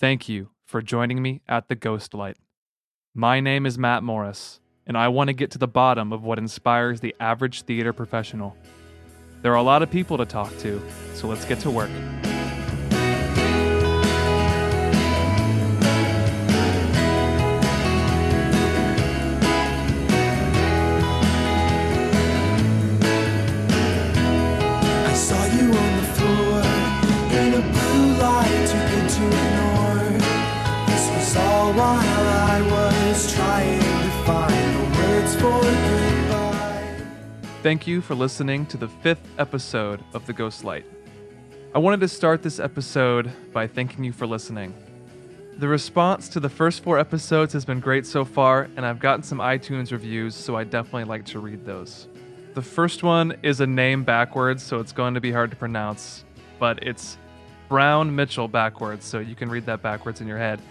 Thank you for joining me at the Ghostlight. My name is Matt Morris, and I want to get to the bottom of what inspires the average theater professional. There are a lot of people to talk to, so let's get to work. Thank you for listening to the fifth episode of The Ghost Light. I wanted to start this episode by thanking you for listening. The response to the first four episodes has been great so far, and I've gotten some iTunes reviews, so I definitely like to read those. The first one is a name backwards, so it's going to be hard to pronounce, but it's Brown Mitchell backwards, so you can read that backwards in your head.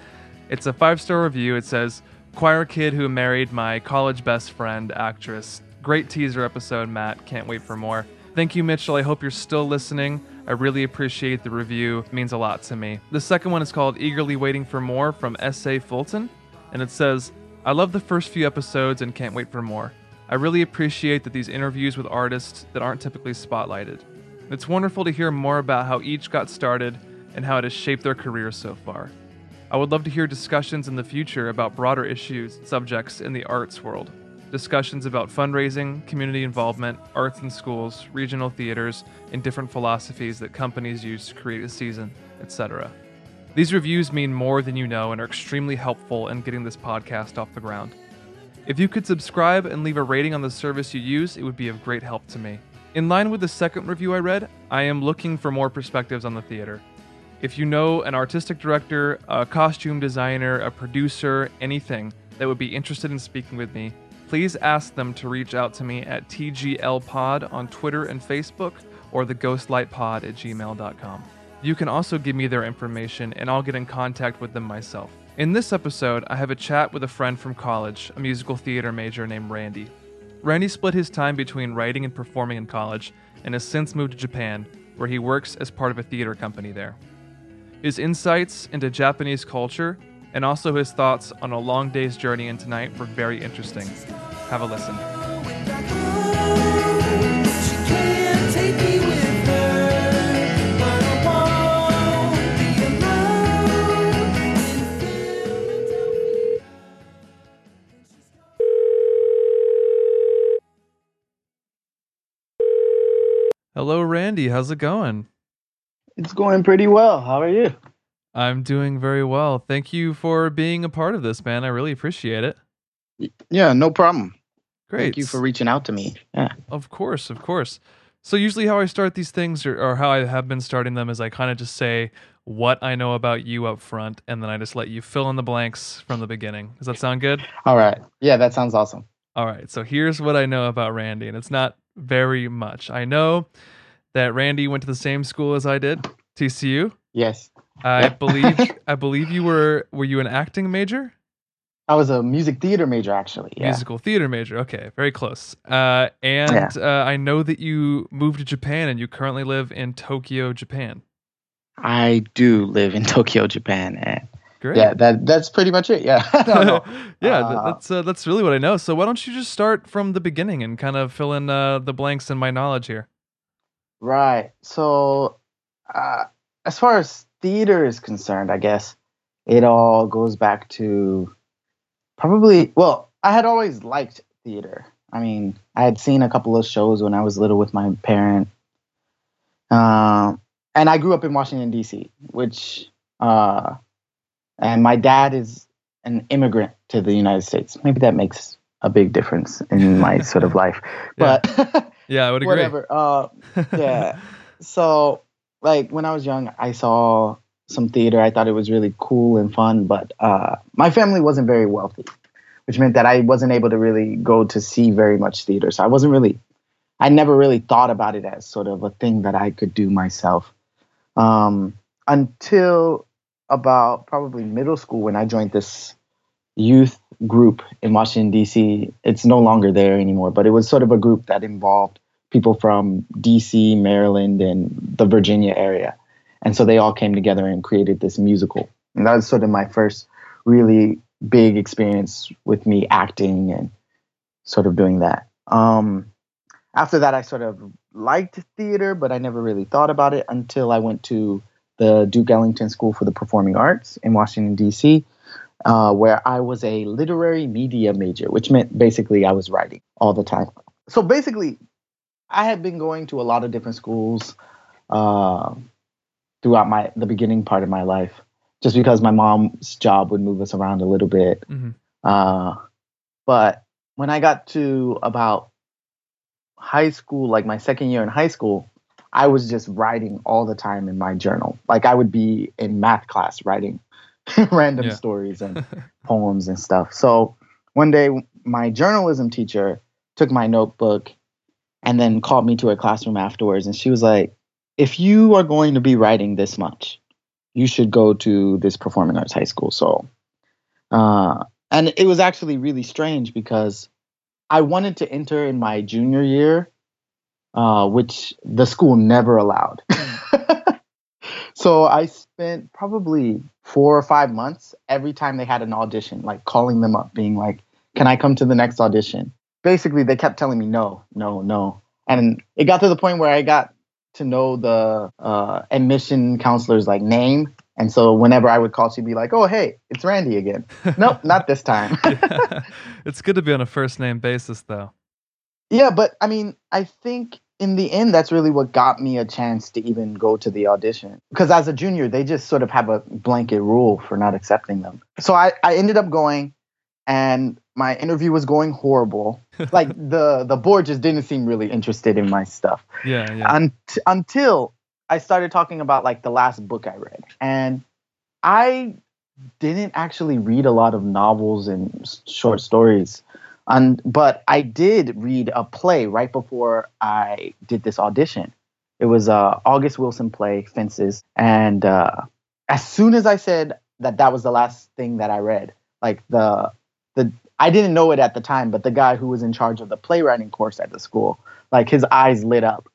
It's a five star review. It says, Choir kid who married my college best friend, actress. Great teaser episode, Matt. Can't wait for more. Thank you, Mitchell. I hope you're still listening. I really appreciate the review. It means a lot to me. The second one is called Eagerly Waiting for More from S.A. Fulton, and it says, I love the first few episodes and can't wait for more. I really appreciate that these interviews with artists that aren't typically spotlighted. It's wonderful to hear more about how each got started and how it has shaped their careers so far. I would love to hear discussions in the future about broader issues and subjects in the arts world. Discussions about fundraising, community involvement, arts in schools, regional theaters, and different philosophies that companies use to create a season, etc. These reviews mean more than you know and are extremely helpful in getting this podcast off the ground. If you could subscribe and leave a rating on the service you use, it would be of great help to me. In line with the second review I read, I am looking for more perspectives on the theater. If you know an artistic director, a costume designer, a producer, anything that would be interested in speaking with me, please ask them to reach out to me at TGLPod on Twitter and Facebook or theghostlightpod at gmail.com. You can also give me their information and I'll get in contact with them myself. In this episode, I have a chat with a friend from college, a musical theater major named Randy. Randy split his time between writing and performing in college and has since moved to Japan, where he works as part of a theater company there. His insights into Japanese culture and also his thoughts on a long day's journey into tonight were very interesting. Have a listen. Hello, Randy. How's it going? It's going pretty well. How are you? I'm doing very well. Thank you for being a part of this, man. I really appreciate it. Yeah, no problem. Great. Thank you for reaching out to me. Yeah. Of course, of course. So usually how I start these things or, or how I have been starting them is I kind of just say what I know about you up front and then I just let you fill in the blanks from the beginning. Does that sound good? All right. Yeah, that sounds awesome. All right. So here's what I know about Randy and it's not very much. I know that Randy went to the same school as I did, TCU. Yes. I believe I believe you were were you an acting major? I was a music theater major actually. Yeah. Musical theater major. Okay, very close. Uh, and Yeah. uh, I know that you moved to Japan and you currently live in Tokyo, Japan. I do live in Tokyo, Japan. And Great. yeah, that that's pretty much it. Yeah. I don't yeah, Uh, that's uh, that's really what I know. So why don't you just start from the beginning and kind of fill in uh, the blanks in my knowledge here? Right. So, uh, as far as theater is concerned, I guess it all goes back to probably, well, I had always liked theater. I mean, I had seen a couple of shows when I was little with my parent. Um, and I grew up in Washington, D.C., which, uh, and my dad is an immigrant to the United States. Maybe that makes a big difference in my sort of life. Yeah. But Yeah, I would agree. whatever. Uh, yeah. so like when I was young, I saw some theater. I thought it was really cool and fun, but uh, my family wasn't very wealthy, which meant that I wasn't able to really go to see very much theater. So I wasn't really, I never really thought about it as sort of a thing that I could do myself um, until about probably middle school when I joined this youth group in Washington D.C. It's no longer there anymore, but it was sort of a group that involved people from D.C., Maryland, and the Virginia area, and so they all came together and created this musical And that was sort of my first really big experience with me acting and sort of doing that. Um, after that, I sort of liked theater, but I never really thought about it until I went to the Duke Ellington School for the Performing Arts in Washington, D.C., uh, where I was a literary media major, which meant basically I was writing all the time. So basically, I had been going to a lot of different schools uh, throughout my the beginning part of my life, just because my mom's job would move us around a little bit. hmm Uh, but when I got to about high school, like my second year in high school, I was just writing all the time in my journal. Like I would be in math class writing random Yeah. stories and poems and stuff. So one day, my journalism teacher took my notebook and then called me to her classroom afterwards. And she was like, if you are going to be writing this much, you should go to this performing arts high school. So, uh, and it was actually really strange because I wanted to enter in my junior year, uh, which the school never allowed. so I spent probably four or five months every time they had an audition, like calling them up, being like, "Can I come to the next audition?" Basically, they kept telling me no, no, no, and it got to the point where I got to know the uh, admission counselor's like name, and so whenever I would call, she'd be like, "Oh, hey, it's Randy again." nope, not this time. Yeah. It's good to be on a first name basis, though. Yeah, but I mean, I think in the end, that's really what got me a chance to even go to the audition. Because as a junior, they just sort of have a blanket rule for not accepting them. So I, I ended up going, and my interview was going horrible. like the the board just didn't seem really interested in my stuff Yeah, yeah. Unt- until I started talking about like the last book I read, and I didn't actually read a lot of novels and short stories, and but I did read a play right before I did this audition. It was a August Wilson play, Fences, and uh, as soon as I said that that was the last thing that I read, like the the I didn't know it at the time, but the guy who was in charge of the playwriting course at the school, like his eyes lit up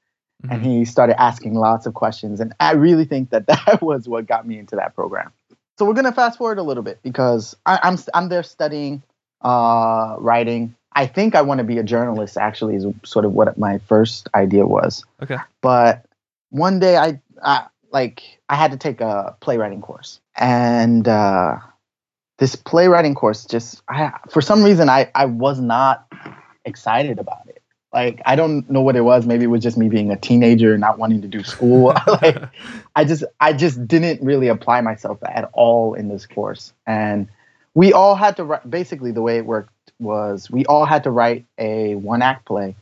and Mhm. he started asking lots of questions. And I really think that that was what got me into that program. So we're gonna fast forward a little bit because I, I'm I'm there studying uh, writing. I think I want to be a journalist. Actually, is sort of what my first idea was. Okay. But one day I, I like I had to take a playwriting course, and uh, this playwriting course just I, for some reason I I was not excited about it. Like I don't know what it was. Maybe it was just me being a teenager and not wanting to do school. like I just I just didn't really apply myself at all in this course. And we all had to write basically the way it worked was we all had to write a one act play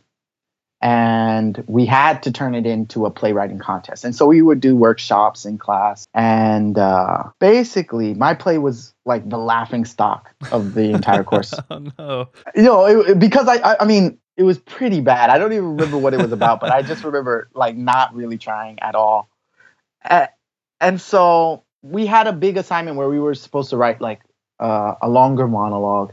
and we had to turn it into a playwriting contest. And so we would do workshops in class and uh, basically my play was like the laughing stock of the entire course oh no. you know, it, because I, I, I mean, it was pretty bad. I don't even remember what it was about, but I just remember like not really trying at all. A- and so we had a big assignment where we were supposed to write like uh, a longer monologue,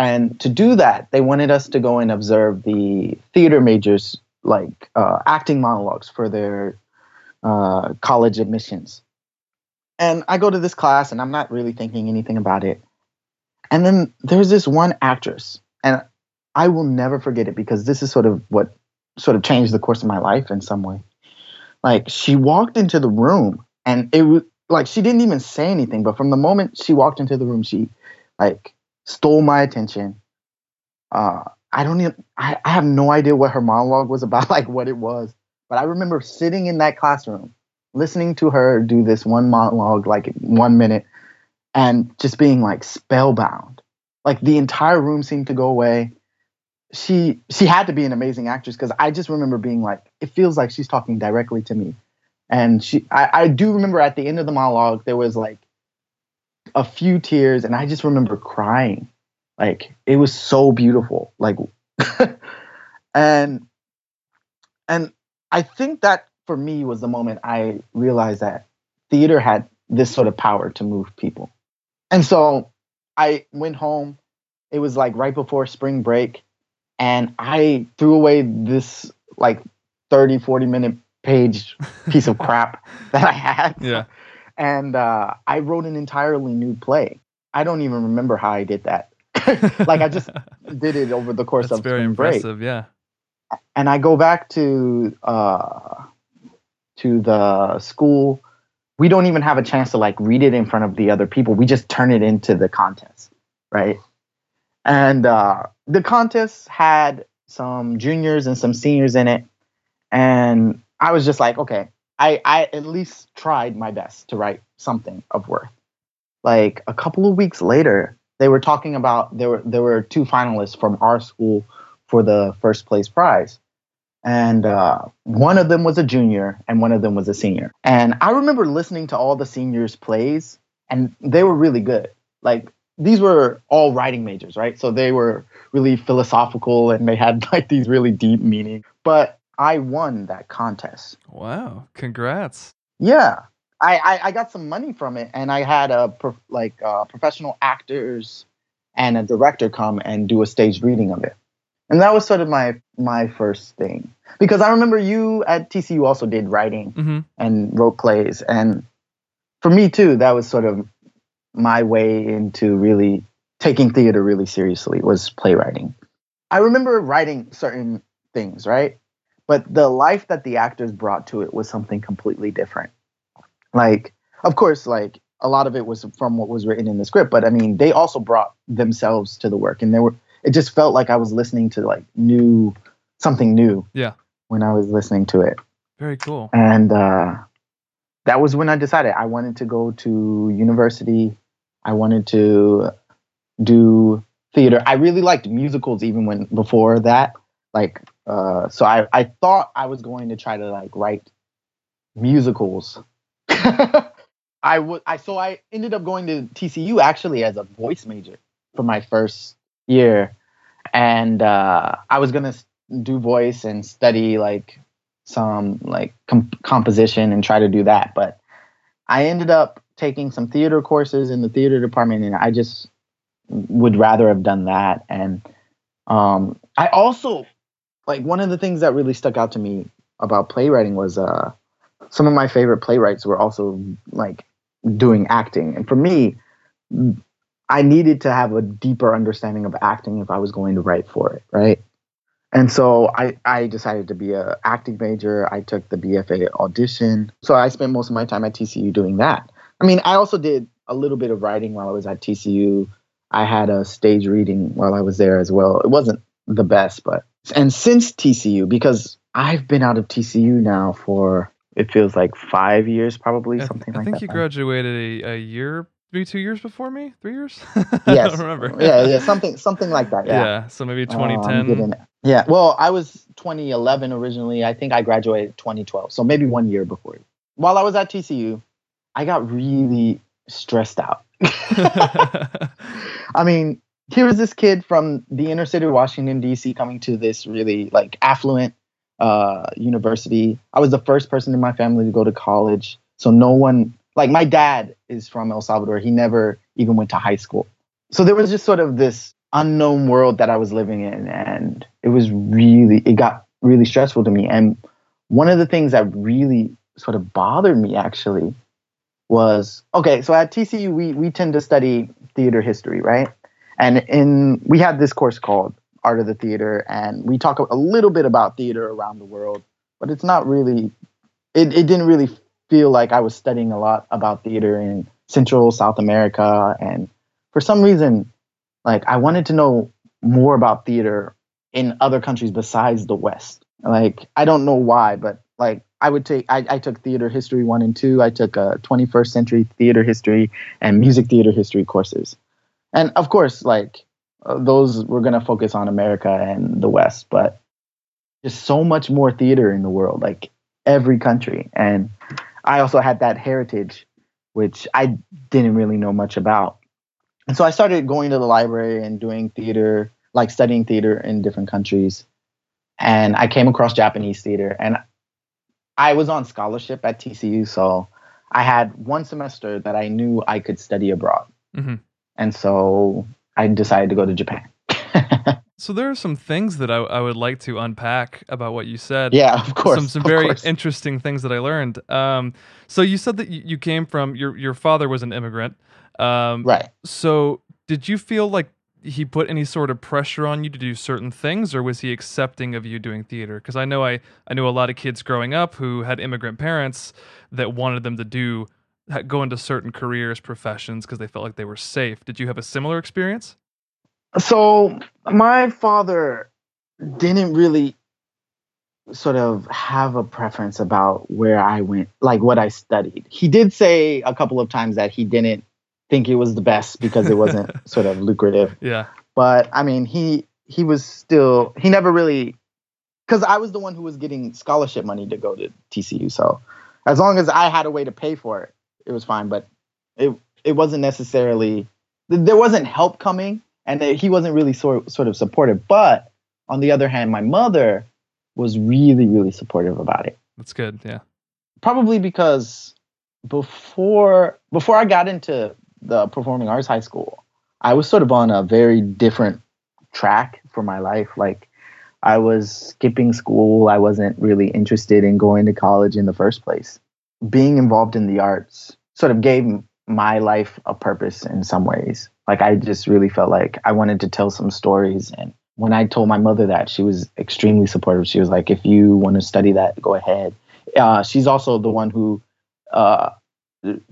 and to do that, they wanted us to go and observe the theater majors like uh, acting monologues for their uh, college admissions. And I go to this class, and I'm not really thinking anything about it. And then there's this one actress, and I will never forget it because this is sort of what sort of changed the course of my life in some way. Like she walked into the room and it was like she didn't even say anything, but from the moment she walked into the room, she like stole my attention. Uh, I don't even I, I have no idea what her monologue was about, like what it was. But I remember sitting in that classroom, listening to her do this one monologue, like one minute, and just being like spellbound. Like the entire room seemed to go away. She she had to be an amazing actress because I just remember being like, it feels like she's talking directly to me. And she I, I do remember at the end of the monologue there was like a few tears and I just remember crying. Like it was so beautiful. Like and and I think that for me was the moment I realized that theater had this sort of power to move people. And so I went home. It was like right before spring break. And I threw away this like 30, 40 minute page piece of crap that I had. Yeah. And uh, I wrote an entirely new play. I don't even remember how I did that. like I just did it over the course That's of very spring break impressive. Yeah. and I go back to uh, to the school. We don't even have a chance to like read it in front of the other people. We just turn it into the contest, right? And uh, the contest had some juniors and some seniors in it, and I was just like, okay, I I at least tried my best to write something of worth. Like a couple of weeks later, they were talking about there were there were two finalists from our school for the first place prize. And uh, one of them was a junior and one of them was a senior. And I remember listening to all the seniors' plays, and they were really good. Like, these were all writing majors, right? So they were really philosophical and they had like these really deep meaning. But I won that contest. Wow. Congrats. Yeah. I, I, I got some money from it, and I had a prof, like uh, professional actors and a director come and do a staged reading of it and that was sort of my my first thing because i remember you at tcu also did writing hmm and wrote plays and for me too that was sort of my way into really taking theater really seriously was playwriting i remember writing certain things right but the life that the actors brought to it was something completely different like of course like a lot of it was from what was written in the script but i mean they also brought themselves to the work and they were it just felt like i was listening to like new something new Yeah. when i was listening to it Very cool. and uh, that was when I decided I wanted to go to university. I wanted to do theater. I really liked musicals even when before that. Like, uh, so I I thought I was going to try to like write musicals. I would I so I ended up going to TCU actually as a voice major for my first year, and uh, I was gonna do voice and study like some like com- composition and try to do that. But I ended up taking some theater courses in the theater department, and I just would rather have done that. And um, I also like one of the things that really stuck out to me about playwriting was uh, some of my favorite playwrights were also like doing acting, and for me. I needed to have a deeper understanding of acting if I was going to write for it, right? And so I, I decided to be a acting major. I took the BFA audition. So I spent most of my time at TCU doing that. I mean, I also did a little bit of writing while I was at TCU. I had a stage reading while I was there as well. It wasn't the best, but and since TCU, because I've been out of TCU now for it feels like five years, probably I, something I like that. I think you graduated a, a year, maybe two years before me, three years. I don't remember. yeah, yeah, something something like that. yeah. Yeah. So maybe Uh, 2010. getting it. Yeah. Well, I was 2011 originally. I think I graduated 2012. So maybe one year before. While I was at TCU, I got really stressed out. I mean, here was this kid from the inner city of Washington, D.C., coming to this really like affluent uh, university. I was the first person in my family to go to college. So no one, like my dad is from El Salvador. He never even went to high school. So there was just sort of this unknown world that I was living in. And it was really, it got really stressful to me. And one of the things that really sort of bothered me actually was okay, so at TCU, we, we tend to study theater history, right? And in we had this course called Art of the Theater, and we talk a little bit about theater around the world, but it's not really. It it didn't really feel like I was studying a lot about theater in Central South America, and for some reason, like I wanted to know more about theater in other countries besides the West. Like I don't know why, but like I would take I, I took theater history one and two. I took a 21st century theater history and music theater history courses and of course like uh, those we're to focus on america and the west but there's so much more theater in the world like every country. And i also had that heritage which i didn't really know much about. And so i started going to the library and doing theater like studying theater in different countries. And i came across japanese theater. And i was on scholarship at tcu so i had one semester that i knew i could study abroad. Hmm and so I decided to go to Japan. So there are some things that I, I would like to unpack about what you said. Yeah, of course. Some some very course. interesting things that I learned. Um, so you said that you, came from your your father was an immigrant. Um, right. So did you feel like he put any sort of pressure on you to do certain things, or was he accepting of you doing theater? Because I know I I knew a lot of kids growing up who had immigrant parents that wanted them to do go into certain careers, professions because they felt like they were safe. Did you have a similar experience? So my father didn't really sort of have a preference about where I went, like what I studied. He did say a couple of times that he didn't think it was the best because it wasn't sort of lucrative. Yeah. But I mean, he he was still he never really because I was the one who was getting scholarship money to go to TCU. So as long as I had a way to pay for it, it was fine. But it it wasn't necessarily there wasn't help coming, and he wasn't really sort sort of supportive. But on the other hand, my mother was really really supportive about it. That's good. Yeah. Probably because before before I got into the performing arts high school, I was sort of on a very different track for my life. Like I was skipping school. I wasn't really interested in going to college in the first place. Being involved in the arts sort of gave my life a purpose in some ways. Like I just really felt like I wanted to tell some stories and when I told my mother that, she was extremely supportive. She was like, "If you want to study that, go ahead." Uh, she's also the one who uh,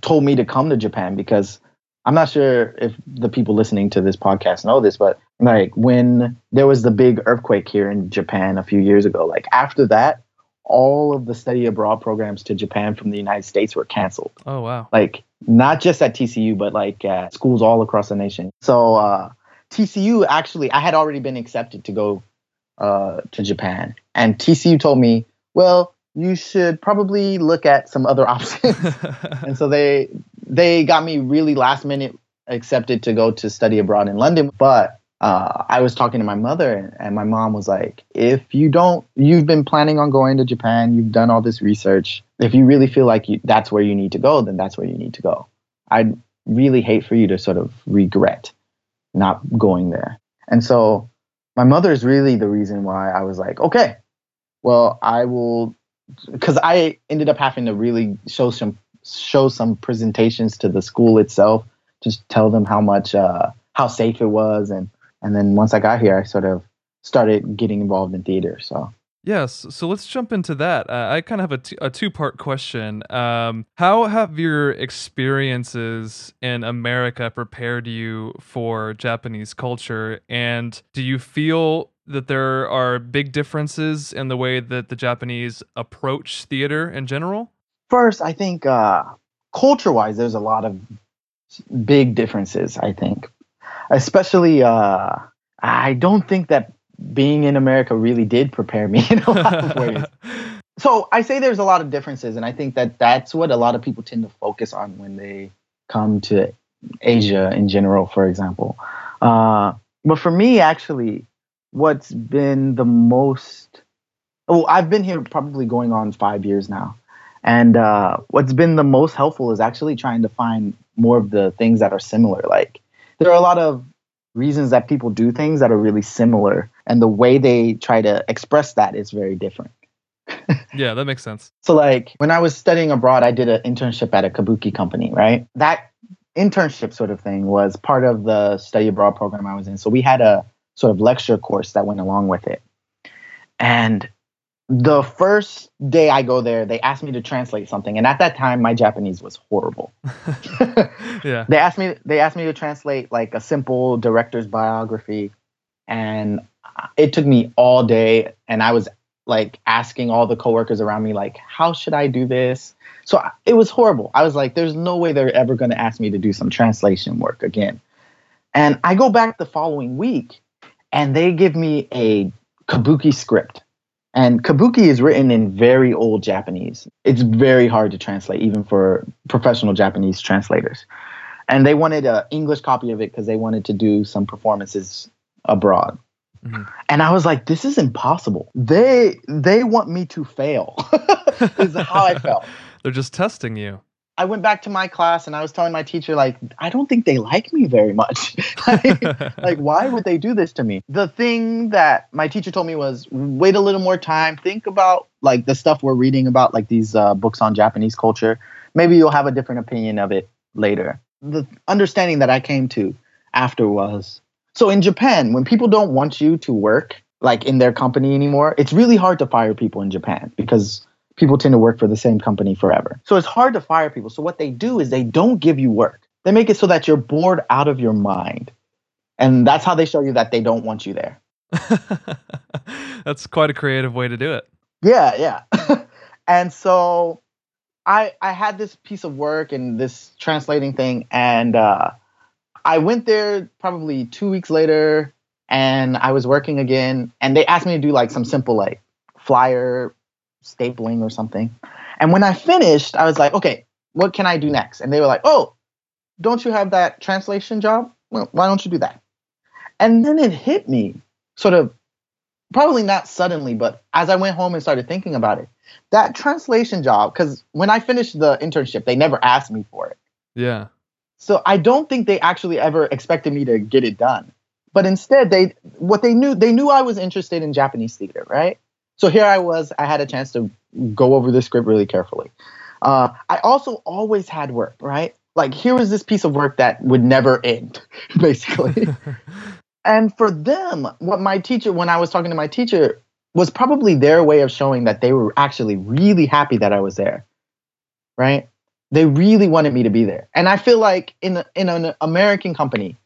told me to come to Japan because I'm not sure if the people listening to this podcast know this, but like when there was the big earthquake here in Japan a few years ago, like after that, all of the study abroad programs to Japan from the United States were canceled. Oh wow. Like not just at TCU, but like at schools all across the nation. So uh, TCU actually, I had already been accepted to go uh, to Japan, and TCU told me, well, you should probably look at some other options. and so they they got me really last minute accepted to go to study abroad in London. But uh, I was talking to my mother, and my mom was like, "If you don't, you've been planning on going to Japan, you've done all this research. If you really feel like you, that's where you need to go, then that's where you need to go. I'd really hate for you to sort of regret not going there." And so my mother is really the reason why I was like, "Okay, well, I will." Because I ended up having to really show some show some presentations to the school itself to tell them how much uh, how safe it was and and then once I got here I sort of started getting involved in theater so Yes, so let's jump into that. Uh, I kind of have a, t- a two part question. Um, how have your experiences in America prepared you for Japanese culture? And do you feel that there are big differences in the way that the Japanese approach theater in general? first I think uh, culture wise there's a lot of big differences I think especially uh, I don't think that being in America really did prepare me in a lot of ways so I say there's a lot of differences, and I think that that's what a lot of people tend to focus on when they come to Asia in general, for example. Uh, but for me, actually, what's been the most oh, I've been here probably going on five years now, and uh, what's been the most helpful is actually trying to find more of the things that are similar. Like there are a lot of reasons that people do things that are really similar, and the way they try to express that is very different. yeah, that makes sense. So like when I was studying abroad, I did an internship at a kabuki company, right? That internship sort of thing was part of the study abroad program I was in. So we had a sort of lecture course that went along with it. And the first day I go there, they asked me to translate something. And at that time my Japanese was horrible. yeah. They asked me they asked me to translate like a simple director's biography and it took me all day and I was like asking all the coworkers around me like how should I do this? So I- it was horrible. I was like there's no way they're ever going to ask me to do some translation work again. And I go back the following week and they give me a kabuki script. And kabuki is written in very old Japanese. It's very hard to translate even for professional Japanese translators. And they wanted an English copy of it because they wanted to do some performances abroad. Mhm. And I was like, this is impossible. They they want me to fail. is how I felt. They're just testing you. I went back to my class and I was telling my teacher, like, I don't think they like me very much. like, like, why would they do this to me? The thing that my teacher told me was wait a little more time, think about like the stuff we're reading about, like these uh, books on Japanese culture. Maybe you'll have a different opinion of it later. The understanding that I came to after was so in Japan, when people don't want you to work like in their company anymore, it's really hard to fire people in Japan because people tend to work for the same company forever. So it's hard to fire people. So what they do is they don't give you work. They make it so that you're bored out of your mind. And that's how they show you that they don't want you there. that's quite a creative way to do it. Yeah, yeah. and so I I had this piece of work and this translating thing and uh I went there probably 2 weeks later and I was working again and they asked me to do like some simple like flyer stapling or something. And when I finished, I was like, okay, what can I do next? And they were like, oh, don't you have that translation job? Well, why don't you do that? And then it hit me sort of probably not suddenly, but as I went home and started thinking about it, that translation job, because when I finished the internship, they never asked me for it. Yeah. So I don't think they actually ever expected me to get it done. But instead, they what they knew they knew I was interested in Japanese theater, right? So here I was, I had a chance to go over the script really carefully. Uh, I also always had work, right? Like here was this piece of work that would never end, basically. and for them, what my teacher, when I was talking to my teacher, was probably their way of showing that they were actually really happy that I was there, right? They really wanted me to be there. And I feel like in in an American company,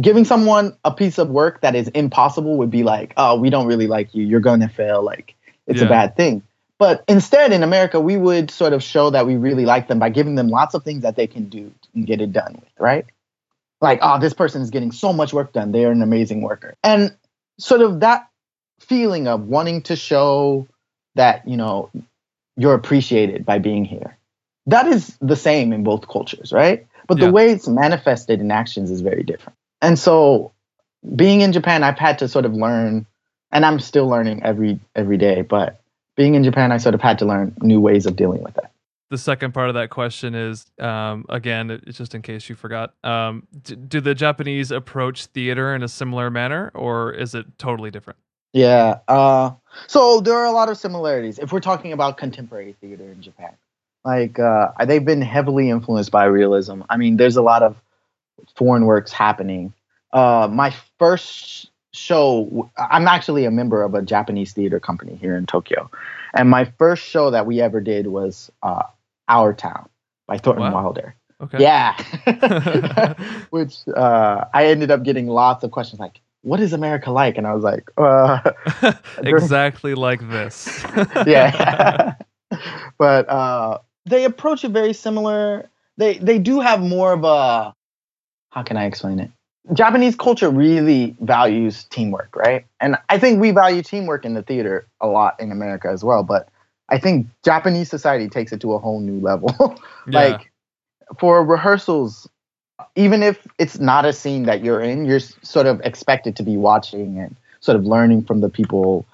giving someone a piece of work that is impossible would be like, oh, we don't really like you. You're going to fail. Like, it's yeah. a bad thing. But instead, in America, we would sort of show that we really like them by giving them lots of things that they can do and get it done with, right? Like, oh, this person is getting so much work done. They're an amazing worker. And sort of that feeling of wanting to show that, you know, you're appreciated by being here. That is the same in both cultures, right? But yeah. the way it's manifested in actions is very different and so being in Japan, I've had to sort of learn, and I'm still learning every every day. But being in Japan, I sort of had to learn new ways of dealing with that. The second part of that question is, um, again, it's just in case you forgot. Um, do, do the Japanese approach theater in a similar manner, or is it totally different? Yeah. Uh, so there are a lot of similarities if we're talking about contemporary theater in Japan. Like uh, they've been heavily influenced by realism. I mean, there's a lot of foreign works happening. Uh, my first show, I'm actually a member of a Japanese theater company here in Tokyo, and my first show that we ever did was uh, Our Town by Thornton wow. Wilder. Okay. Yeah, which uh, I ended up getting lots of questions like, "What is America like?" And I was like, uh, "Exactly like this." yeah, but uh, they approach it very similar. They they do have more of a how can I explain it? Japanese culture really values teamwork, right? And I think we value teamwork in the theater a lot in America as well, but I think Japanese society takes it to a whole new level. like yeah. for rehearsals, even if it's not a scene that you're in, you're sort of expected to be watching and sort of learning from the people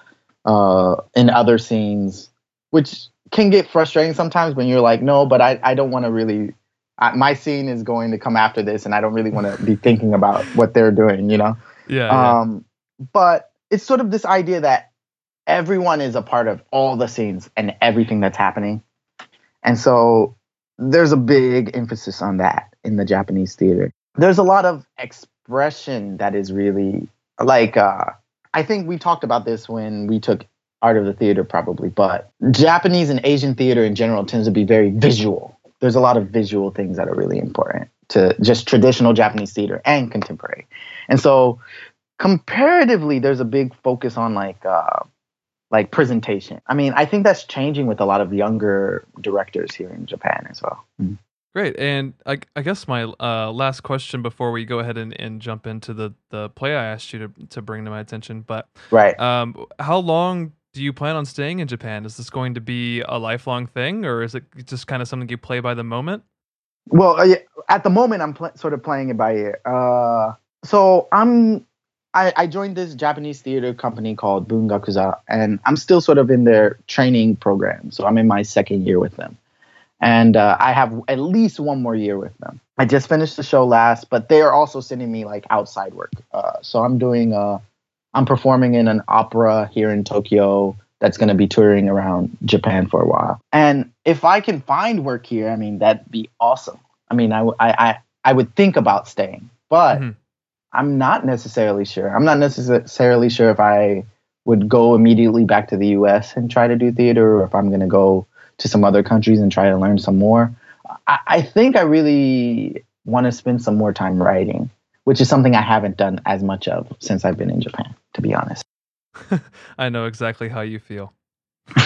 uh, in other scenes, which can get frustrating sometimes when you're like, no, but I, I don't want to really I, my scene is going to come after this, and I don't really want to be thinking about what they're doing, you know. Yeah, um, yeah. But it's sort of this idea that everyone is a part of all the scenes and everything that's happening, and so there's a big emphasis on that in the Japanese theater. There's a lot of expression that is really like uh, I think we talked about this when we took art of the theater probably, but Japanese and Asian theater in general tends to be very visual there's a lot of visual things that are really important to just traditional Japanese theater and contemporary. And so comparatively, there's a big focus on like uh, like presentation. I mean, I think that's changing with a lot of younger directors here in Japan as well. Mm-hmm. Great. And I, I guess my uh, last question before we go ahead and, and jump into the, the play I asked you to, to bring to my attention, but right. Um, how long do you plan on staying in Japan? Is this going to be a lifelong thing, or is it just kind of something you play by the moment? Well, uh, at the moment, I'm pl- sort of playing it by ear. Uh, so I'm I, I, joined this Japanese theater company called Bungakuza, and I'm still sort of in their training program. So I'm in my second year with them. and uh, I have at least one more year with them. I just finished the show last, but they are also sending me like outside work. Uh, so I'm doing uh, I'm performing in an opera here in Tokyo that's going to be touring around Japan for a while. And if I can find work here, I mean that'd be awesome. I mean, I I I, I would think about staying, but Mhm. I'm not necessarily sure. I'm not necessarily sure if I would go immediately back to the U.S. and try to do theater, or if I'm going to go to some other countries and try to learn some more. I, I think I really want to spend some more time writing, which is something I haven't done as much of since I've been in Japan, to be honest. I know exactly how you feel.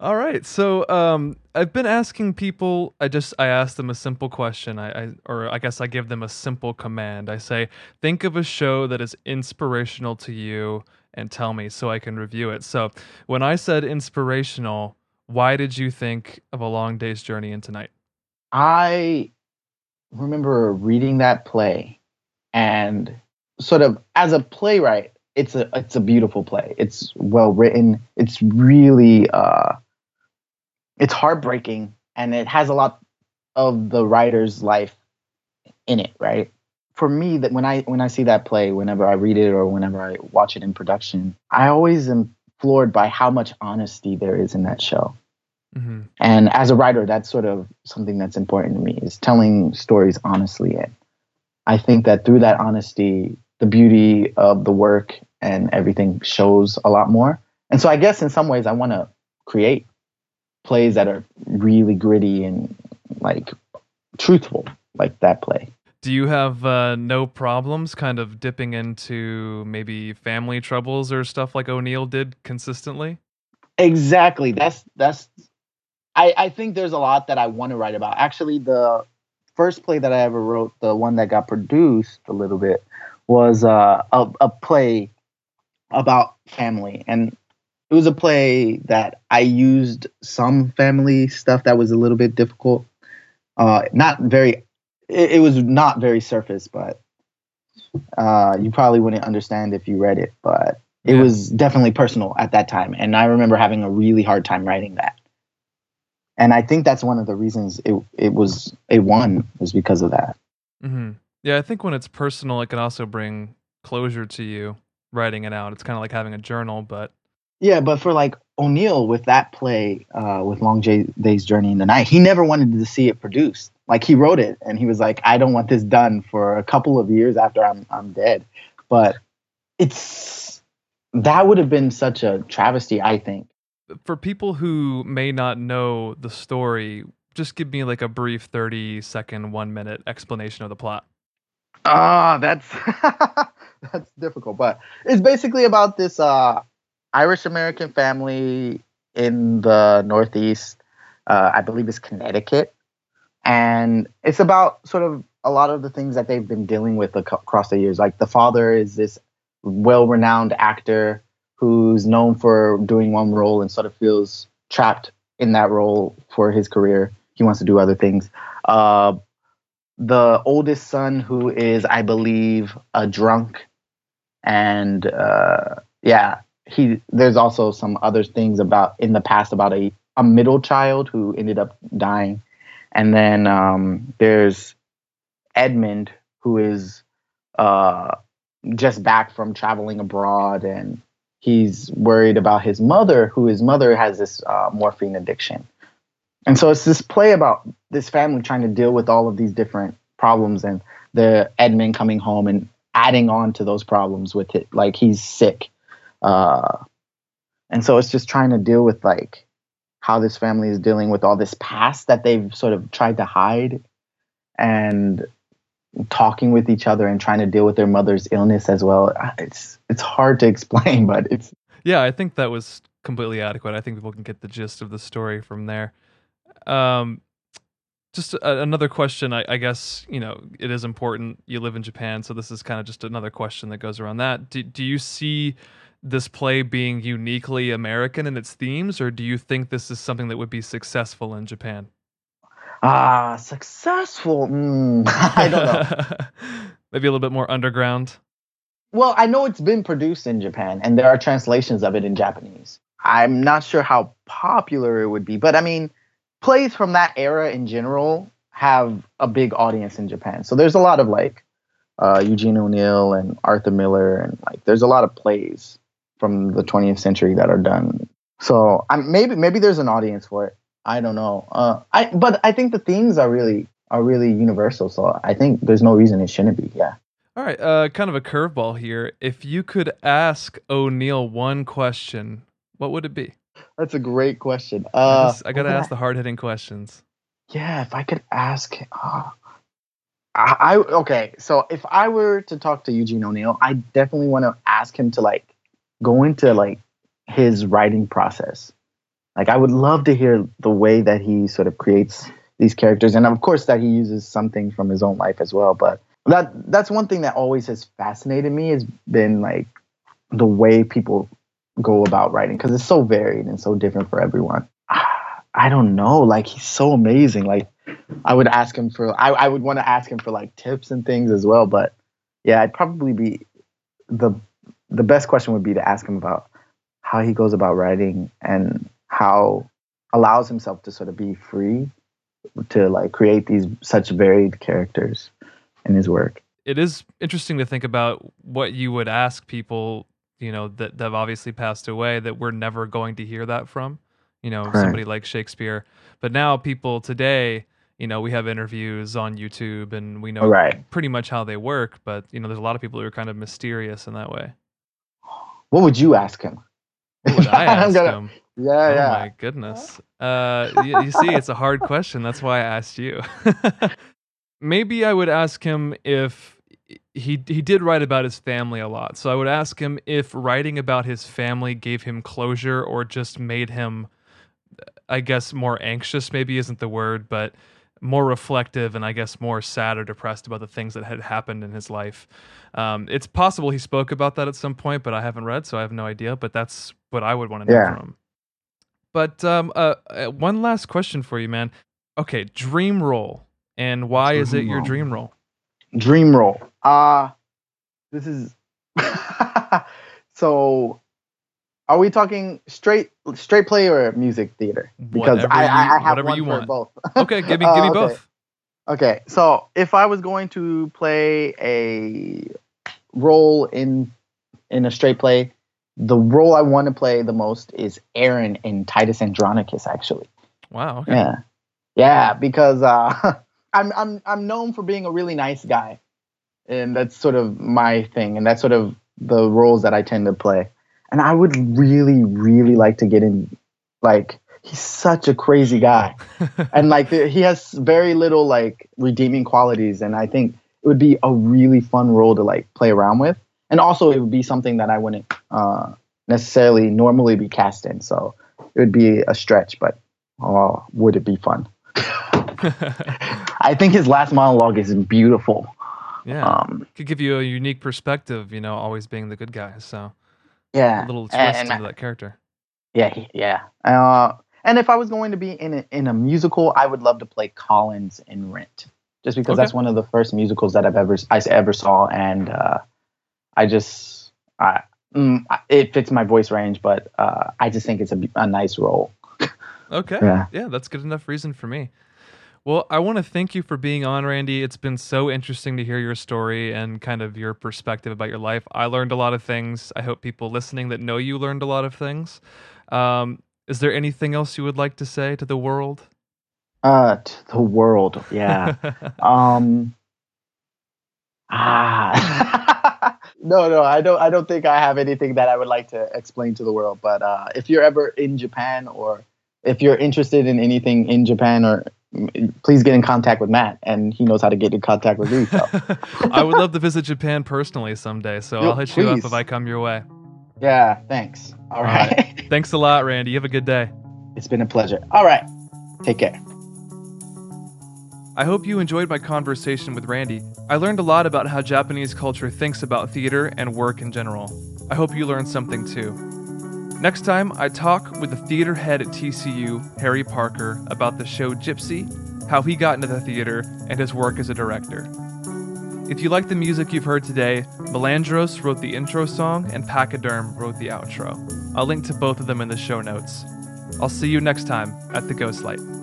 All right. So um, I've been asking people. I just I asked them a simple question. I, I or I guess I give them a simple command. I say, think of a show that is inspirational to you and tell me so I can review it. So when I said inspirational, why did you think of a long day's journey into night? I remember reading that play and sort of as a playwright, it's a it's a beautiful play. It's well written. It's really uh it's heartbreaking and it has a lot of the writer's life in it, right? For me that when I when I see that play, whenever I read it or whenever I watch it in production, I always am floored by how much honesty there is in that show. hmm And as a writer, that's sort of something that's important to me is telling stories honestly. And I think that through that honesty, the beauty of the work and everything shows a lot more. And so I guess in some ways I want to create plays that are really gritty and like truthful, like that play. Do you have uh, no problems kind of dipping into maybe family troubles or stuff like O'Neill did consistently? Exactly. That's that's I I think there's a lot that I want to write about. Actually, the first play that I ever wrote, the one that got produced a little bit, was uh, a a play about family, and it was a play that I used some family stuff that was a little bit difficult. Uh, not very. It, it was not very surface, but uh, you probably wouldn't understand if you read it. But it Yeah. was definitely personal at that time, and I remember having a really hard time writing that. And I think that's one of the reasons it it was it won was because of that. hmm Yeah, I think when it's personal, it can also bring closure to you writing it out. It's kind of like having a journal, but Yeah, but for like O'Neill with that play, uh, with Long J- Day's Journey in the Night, he never wanted to see it produced. Like he wrote it, and he was like, "I don't want this done for a couple of years after I'm I'm dead." But it's that would have been such a travesty, I think. for people who may not know the story, just give me like a brief 30 second, one minute explanation of the plot. Ah, that's that's difficult, but it's basically about this uh, Irish American family in the Northeast. Uh, I believe it's Connecticut, and it's about sort of a lot of the things that they've been dealing with across the years. Like the father is this well-renowned actor who's known for doing one role and sort of feels trapped in that role for his career. He wants to do other things. Uh, the oldest son who is i believe a drunk. And uh yeah he there's also some other things about in the past about a a middle child who ended up dying. And then um there's edmund who is uh just back from traveling abroad and he's worried about his mother who his mother has this uh, morphine addiction and so it's this play about this family trying to deal with all of these different problems and the Edmund coming home and adding on to those problems with it. Like he's sick. Uh, and so it's just trying to deal with like how this family is dealing with all this past that they've sort of tried to hide and talking with each other and trying to deal with their mother's illness as well. It's it's hard to explain, but it's Yeah, I think that was completely adequate. I think people can get the gist of the story from there. Um, just a, another question, I, I guess, you know, it is important. You live in Japan, so this is kind of just another question that goes around that. Do, do you see this play being uniquely American in its themes, or do you think this is something that would be successful in Japan? ah successful. Mm, I don't know. Maybe a little bit more underground. Well, I know it's been produced in Japan and there are translations of it in Japanese. I'm not sure how popular it would be, but I mean, plays from that era in general have a big audience in Japan. So there's a lot of like uh, Eugene O'Neill and Arthur Miller, and like there's a lot of plays from the 20th century that are done. So I'm, maybe maybe there's an audience for it. I don't know. Uh, I but I think the themes are really are really universal. So I think there's no reason it shouldn't be. Yeah. All right, uh, kind of a curveball here. If you could ask O'Neill one question, what would it be? That's a great question. I, Uh, just, I gotta ask the hard hitting questions. Yeah, if I could ask, uh, I, I okay. So if I were to talk to Eugene O'Neill, I definitely want to ask him to like go into like his writing process. Like I would love to hear the way that he sort of creates these characters, and of course that he uses something from his own life as well. But that that's one thing that always has fascinated me has been like the way people go about writing because it's so varied and so different for everyone. I don't know. Like he's so amazing. Like I would ask him for I, I would want to ask him for like tips and things as well. But yeah, I'd probably be the the best question would be to ask him about how he goes about writing and how allows himself to sort of be free to like create these such varied characters in his work. It is interesting to think about what you would ask people, you know, that, that have obviously passed away that we're never going to hear that from, you know, Right. somebody like Shakespeare. But now people today, you know, we have interviews on YouTube and we know Right. pretty much how they work. But, you know, there's a lot of people who are kind of mysterious in that way. What would you ask him? What would I ask gonna- them? Yeah, Oh yeah. my goodness. Uh, you, you see, it's a hard question. That's why I asked you. Maybe I would ask him if he he did write about his family a lot. So I would ask him if writing about his family gave him closure or just made him, I guess, more anxious. Maybe isn't the word, but more reflective and I guess more sad or depressed about the things that had happened in his life. Um, it's possible he spoke about that at some point, but I haven't read, so I have no idea. But that's what I would want to know Yeah. from him. But um, uh, uh, one last question for you, man. Okay, dream role, and why is it Dream your role. dream role? Dream role. Uh this is so are we talking straight straight play or music theater? Because Whatever I, I, you- I have whatever one you for want. both. Okay, give me Uh, give me okay. both. Okay, so if I was going to play a role in in a straight play, the role I want to play the most is Aaron in Titus Andronicus. Actually, Wow. Okay. yeah, yeah, because uh, I'm I'm I'm known for being a really nice guy, and that's sort of my thing, and that's sort of the roles that I tend to play. And I would really, really like to get in, like he's such a crazy guy. And like the, he has very little like redeeming qualities. And i think it would be a really fun role to like play around with. And also it would be something that i wouldn't uh, necessarily normally be cast in. So it would be a stretch but oh would it be fun i think his last monologue is beautiful yeah. um Could give you a unique perspective, you know, always being the good guy. So yeah a little twist and- into that character. Yeah, yeah. Uh, and if I was going to be in a, in a musical, I would love to play Collins in Rent, just because Okay. that's one of the first musicals that I've ever I ever saw, and uh, I just I, mm, it fits my voice range, but uh, I just think it's a, a nice role. Okay. Yeah. Yeah, that's good enough reason for me. Well, I want to thank you for being on, Randy. It's been so interesting to hear your story and kind of your perspective about your life. I learned a lot of things. I hope people listening that know you learned a lot of things. Um, is there anything else you would like to say to the world? Uh, to the world, yeah. um, ah, no, no, I don't. I don't think I have anything that I would like to explain to the world. But uh, if you're ever in Japan, or if you're interested in anything in Japan, or please get in contact with Matt, and he knows how to get in contact with me. So I would love to visit Japan personally someday, so Yo, I'll hit you up if I come your way. yeah, thanks. All right. right, Thanks a lot, Randy. You have a good day. it's been a pleasure. All right, take care. I hope you enjoyed my conversation with Randy. I learned a lot about how Japanese culture thinks about theater and work in general. I hope you learned something too. Next time, I talk with the theater head at TCU, Harry Parker, about the show Gypsy, how he got into the theater, and his work as a director. If you like the music you've heard today, Malandros wrote the intro song and Pachyderm wrote the outro. I'll link to both of them in the show notes. I'll see you next time at the Ghostlight.